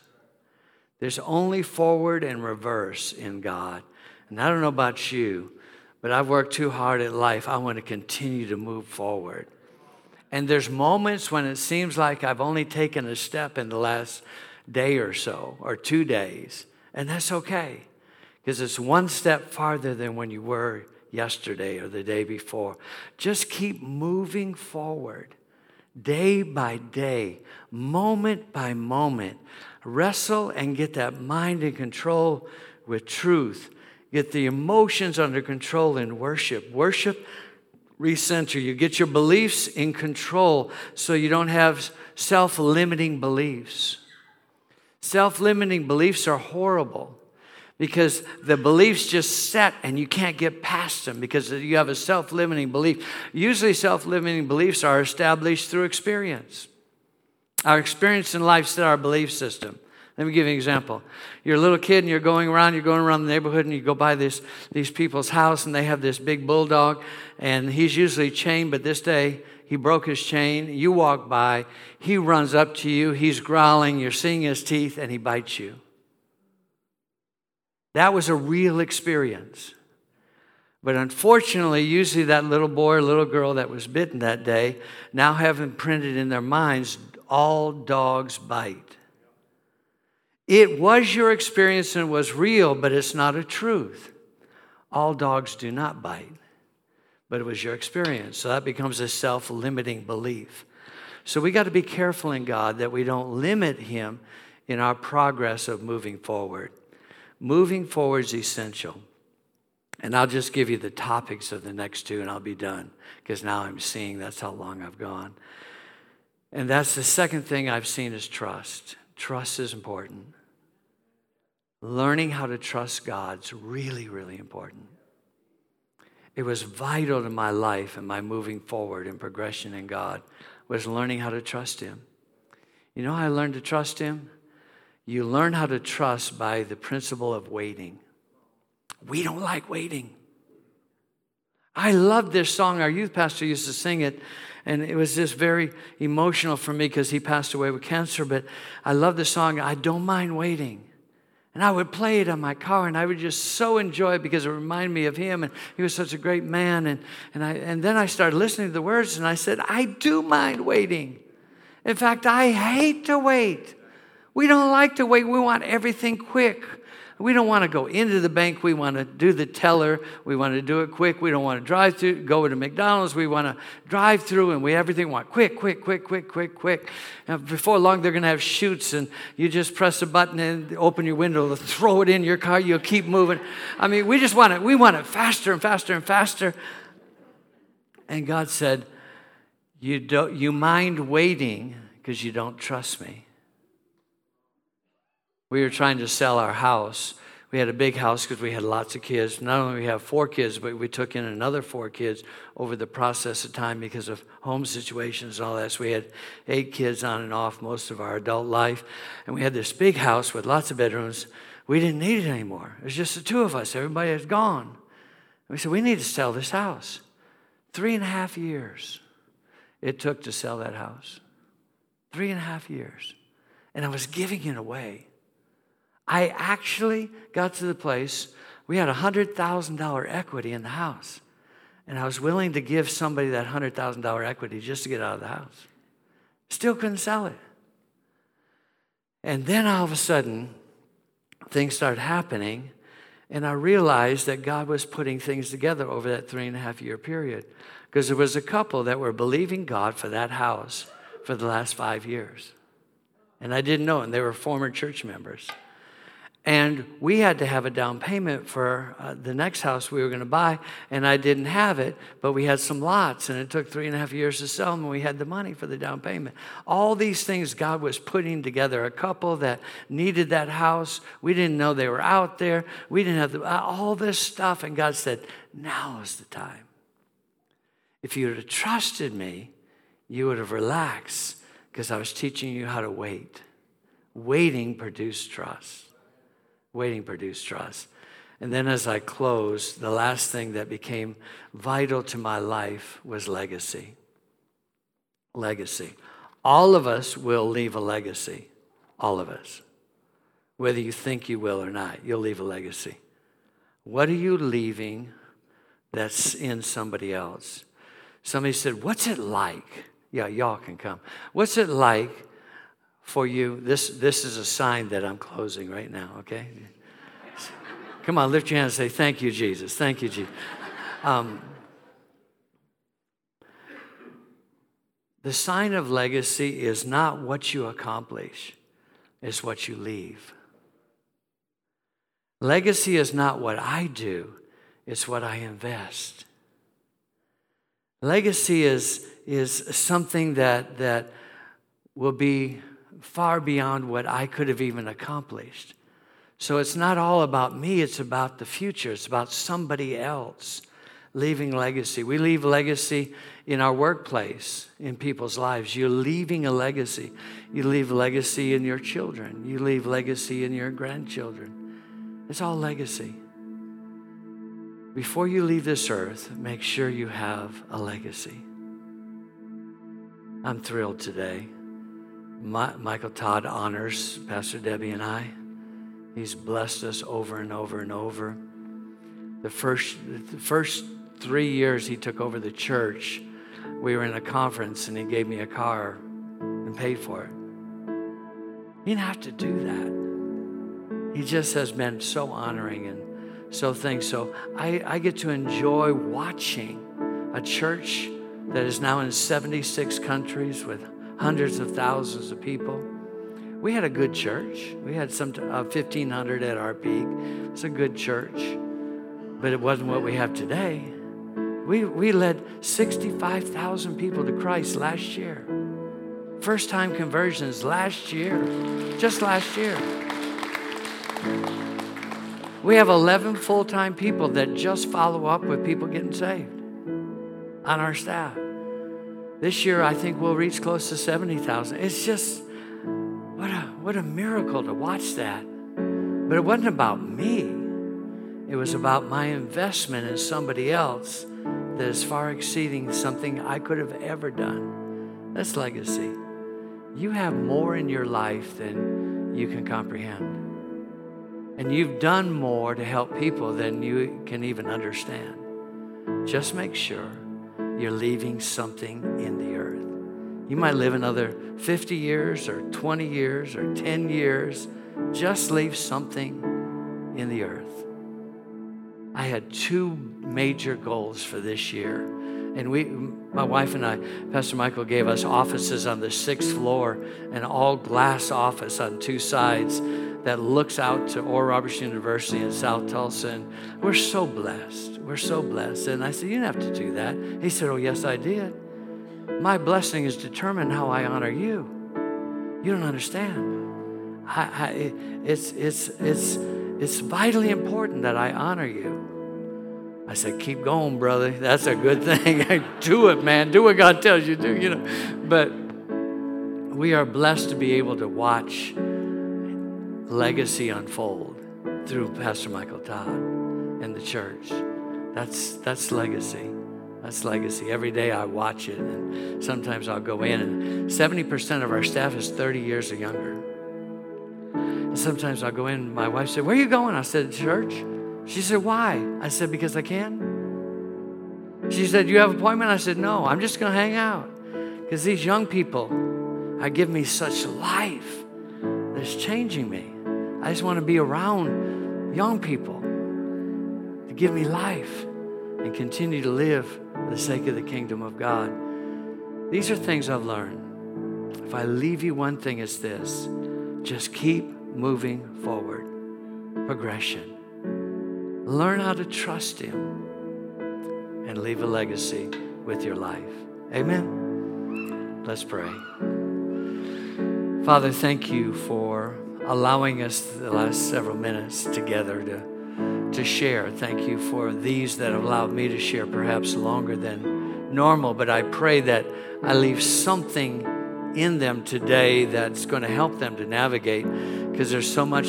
Speaker 2: There's only forward and reverse in God. And I don't know about you, but I've worked too hard at life. I want to continue to move forward. And there's moments when it seems like I've only taken a step in the last day or so, or two days. And that's okay, because it's one step farther than when you were yesterday or the day before. Just keep moving forward day by day, moment by moment wrestle and get that mind in control with truth Get the emotions under control in worship. Worship, recenter. You get your beliefs in control so you don't have self limiting beliefs. Self limiting beliefs are horrible because the beliefs just set and you can't get past them because you have a self limiting belief. Usually, self limiting beliefs are established through experience. Our experience in life set our belief system. Let me give you an example. You're a little kid and you're going around, you're going around the neighborhood and you go by this, these people's house and they have this big bulldog and he's usually chained, but this day he broke his chain. You walk by, he runs up to you, he's growling, you're seeing his teeth, and he bites you. That was a real experience. But unfortunately, usually that little boy or little girl that was bitten that day now have imprinted in their minds all dogs bite. It was your experience and it was real, but it's not a truth. All dogs do not bite, but it was your experience. So that becomes a self limiting belief. So we got to be careful in God that we don't limit Him in our progress of moving forward. Moving forward is essential. And I'll just give you the topics of the next two and I'll be done because now I'm seeing that's how long I've gone. And that's the second thing I've seen is trust. Trust is important. Learning how to trust God's really, really important. It was vital to my life and my moving forward and progression in God was learning how to trust Him. You know how I learned to trust Him? You learn how to trust by the principle of waiting. We don't like waiting. I love this song. Our youth pastor used to sing it, and it was just very emotional for me because he passed away with cancer. But I love the song, I Don't Mind Waiting. And I would play it on my car, and I would just so enjoy it because it reminded me of him, and he was such a great man. And, and, I, and then I started listening to the words, and I said, I do mind waiting. In fact, I hate to wait. We don't like to wait. We want everything quick. We don't want to go into the bank. We want to do the teller. We want to do it quick. We don't want to drive through, go to McDonald's. We want to drive through and we everything want quick, quick, quick, quick, quick, quick. And before long, they're going to have chutes and you just press a button and open your window, throw it in your car. You'll keep moving. I mean, we just want it. We want it faster and faster and faster. And God said, you, don't, you mind waiting because you don't trust me. We were trying to sell our house. We had a big house because we had lots of kids. Not only we have four kids, but we took in another four kids over the process of time because of home situations and all that. So we had eight kids on and off most of our adult life. And we had this big house with lots of bedrooms. We didn't need it anymore. It was just the two of us. Everybody had gone. And we said, we need to sell this house. Three and a half years it took to sell that house. Three and a half years. And I was giving it away. I actually got to the place we had $100,000 equity in the house. And I was willing to give somebody that $100,000 equity just to get out of the house. Still couldn't sell it. And then all of a sudden, things started happening, and I realized that God was putting things together over that three and a half year period. Because there was a couple that were believing God for that house for the last five years. And I didn't know, and they were former church members. And we had to have a down payment for uh, the next house we were going to buy, and I didn't have it, but we had some lots, and it took three and a half years to sell them, and we had the money for the down payment. All these things God was putting together. A couple that needed that house, we didn't know they were out there. We didn't have the, uh, all this stuff, and God said, Now is the time. If you would have trusted me, you would have relaxed because I was teaching you how to wait. Waiting produced trust. Waiting produced trust. And then as I closed, the last thing that became vital to my life was legacy. Legacy. All of us will leave a legacy. All of us. Whether you think you will or not, you'll leave a legacy. What are you leaving that's in somebody else? Somebody said, What's it like? Yeah, y'all can come. What's it like for you. This, this is a sign that I'm closing right now, okay? Come on, lift your hand and say, Thank you, Jesus. Thank you, Jesus. Um, the sign of legacy is not what you accomplish, it's what you leave. Legacy is not what I do, it's what I invest. Legacy is, is something that, that will be far beyond what I could have even accomplished. So it's not all about me, it's about the future, it's about somebody else leaving legacy. We leave legacy in our workplace, in people's lives. You're leaving a legacy. You leave legacy in your children, you leave legacy in your grandchildren. It's all legacy. Before you leave this earth, make sure you have a legacy. I'm thrilled today. My, Michael Todd honors Pastor Debbie and I. He's blessed us over and over and over. The first, the first three years he took over the church, we were in a conference and he gave me a car and paid for it. He didn't have to do that. He just has been so honoring and so things. So I, I get to enjoy watching a church that is now in 76 countries with hundreds of thousands of people. We had a good church. We had some uh, 1,500 at our peak. It's a good church, but it wasn't what we have today. We, we led 65,000 people to Christ last year. First time conversions last year, just last year. We have 11 full time people that just follow up with people getting saved on our staff. This year, I think we'll reach close to 70,000. It's just, what a, what a miracle to watch that. But it wasn't about me, it was about my investment in somebody else that is far exceeding something I could have ever done. That's legacy. You have more in your life than you can comprehend. And you've done more to help people than you can even understand. Just make sure you're leaving something in the earth. You might live another 50 years or 20 years or 10 years. Just leave something in the earth. I had two major goals for this year. And we, my wife and I, Pastor Michael gave us offices on the sixth floor, an all glass office on two sides that looks out to Oral Roberts University in South Tulsa. And we're so blessed. We're so blessed. And I said, You didn't have to do that. He said, Oh, yes, I did. My blessing is determined how I honor you. You don't understand. I, I, it's, it's, it's, it's vitally important that I honor you. I said, Keep going, brother. That's a good thing. do it, man. Do what God tells you to do, you know. But we are blessed to be able to watch legacy unfold through Pastor Michael Todd and the church. That's, that's legacy. That's legacy. Every day I watch it, and sometimes I'll go in, and 70% of our staff is 30 years or younger. And sometimes I'll go in, my wife said, Where are you going? I said, Church. She said, Why? I said, Because I can. She said, You have an appointment? I said, No, I'm just going to hang out. Because these young people are giving me such life that's changing me. I just want to be around young people to give me life and continue to live for the sake of the kingdom of God. These are things I've learned. If I leave you one thing, it's this just keep moving forward. Progression. Learn how to trust Him and leave a legacy with your life. Amen. Let's pray. Father, thank you for allowing us the last several minutes together to, to share. Thank you for these that have allowed me to share perhaps longer than normal, but I pray that I leave something in them today that's going to help them to navigate because there's so much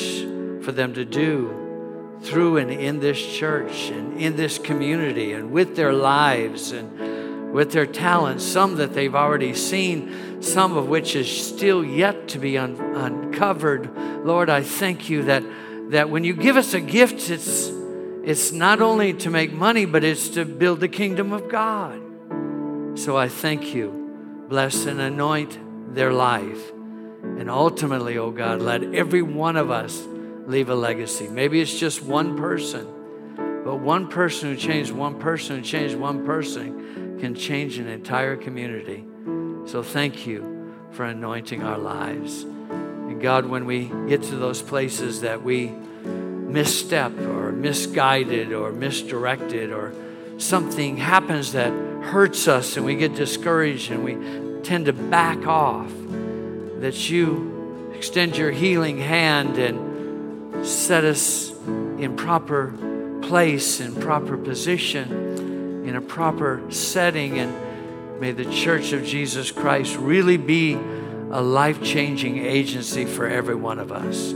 Speaker 2: for them to do through and in this church and in this community and with their lives and with their talents, some that they've already seen, some of which is still yet to be un- uncovered Lord, I thank you that, that when you give us a gift, it's, it's not only to make money, but it's to build the kingdom of God. So I thank you. Bless and anoint their life. And ultimately, oh God, let every one of us leave a legacy. Maybe it's just one person, but one person who changed one person who changed one person can change an entire community. So thank you for anointing our lives. And God, when we get to those places that we misstep or misguided or misdirected or something happens that hurts us and we get discouraged and we tend to back off, that you extend your healing hand and set us in proper place, in proper position, in a proper setting. And may the Church of Jesus Christ really be a life changing agency for every one of us.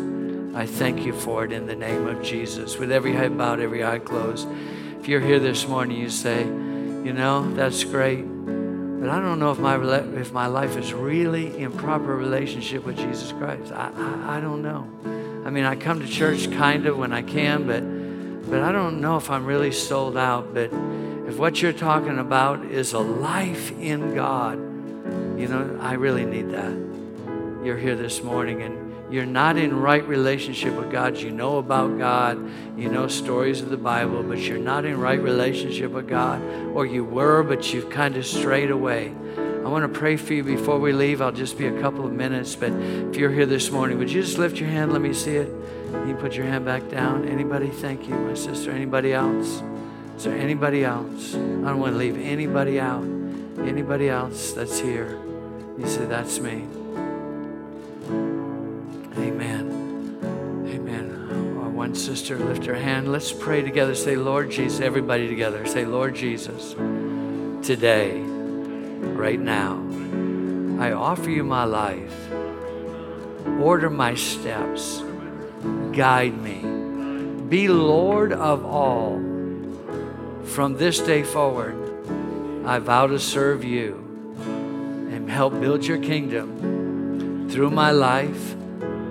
Speaker 2: I thank you for it in the name of Jesus. With every head bowed, every eye closed. If you're here this morning, you say, you know, that's great, but I don't know if my, if my life is really in proper relationship with Jesus Christ. I, I, I don't know. I mean, I come to church kind of when I can, but, but I don't know if I'm really sold out. But if what you're talking about is a life in God, you know, I really need that. You're here this morning and you're not in right relationship with God. You know about God, you know stories of the Bible, but you're not in right relationship with God. Or you were, but you've kind of strayed away. I want to pray for you before we leave. I'll just be a couple of minutes, but if you're here this morning, would you just lift your hand? Let me see it. You put your hand back down. Anybody? Thank you, my sister. Anybody else? Is there anybody else? I don't want to leave anybody out. Anybody else that's here? You say, That's me. Amen. Amen. Our one sister, lift her hand. Let's pray together. Say, Lord Jesus. Everybody together. Say, Lord Jesus, today, right now, I offer you my life. Order my steps. Guide me. Be Lord of all. From this day forward, I vow to serve you and help build your kingdom through my life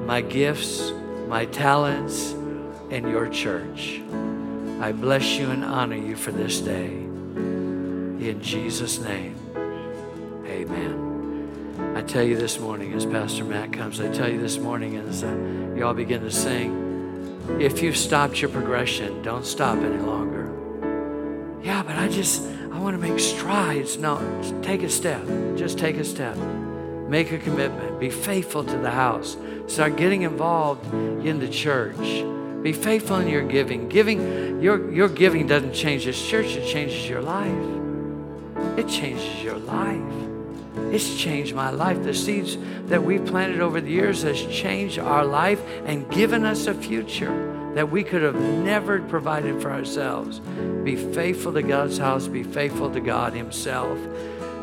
Speaker 2: my gifts, my talents, and your church. I bless you and honor you for this day. In Jesus' name, amen. I tell you this morning as Pastor Matt comes, I tell you this morning as uh, you all begin to sing, if you've stopped your progression, don't stop any longer. Yeah, but I just, I want to make strides. No, take a step. Just take a step. Make a commitment. Be faithful to the house. Start getting involved in the church. Be faithful in your giving. Giving, your, your giving doesn't change this church, it changes your life. It changes your life. It's changed my life. The seeds that we've planted over the years has changed our life and given us a future that we could have never provided for ourselves. Be faithful to God's house, be faithful to God Himself,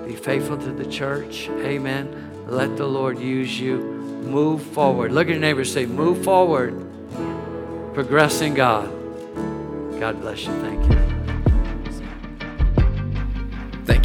Speaker 2: be faithful to the church. Amen. Let the Lord use you. Move forward. Look at your neighbor say, Move forward. Progress in God. God bless you. Thank you.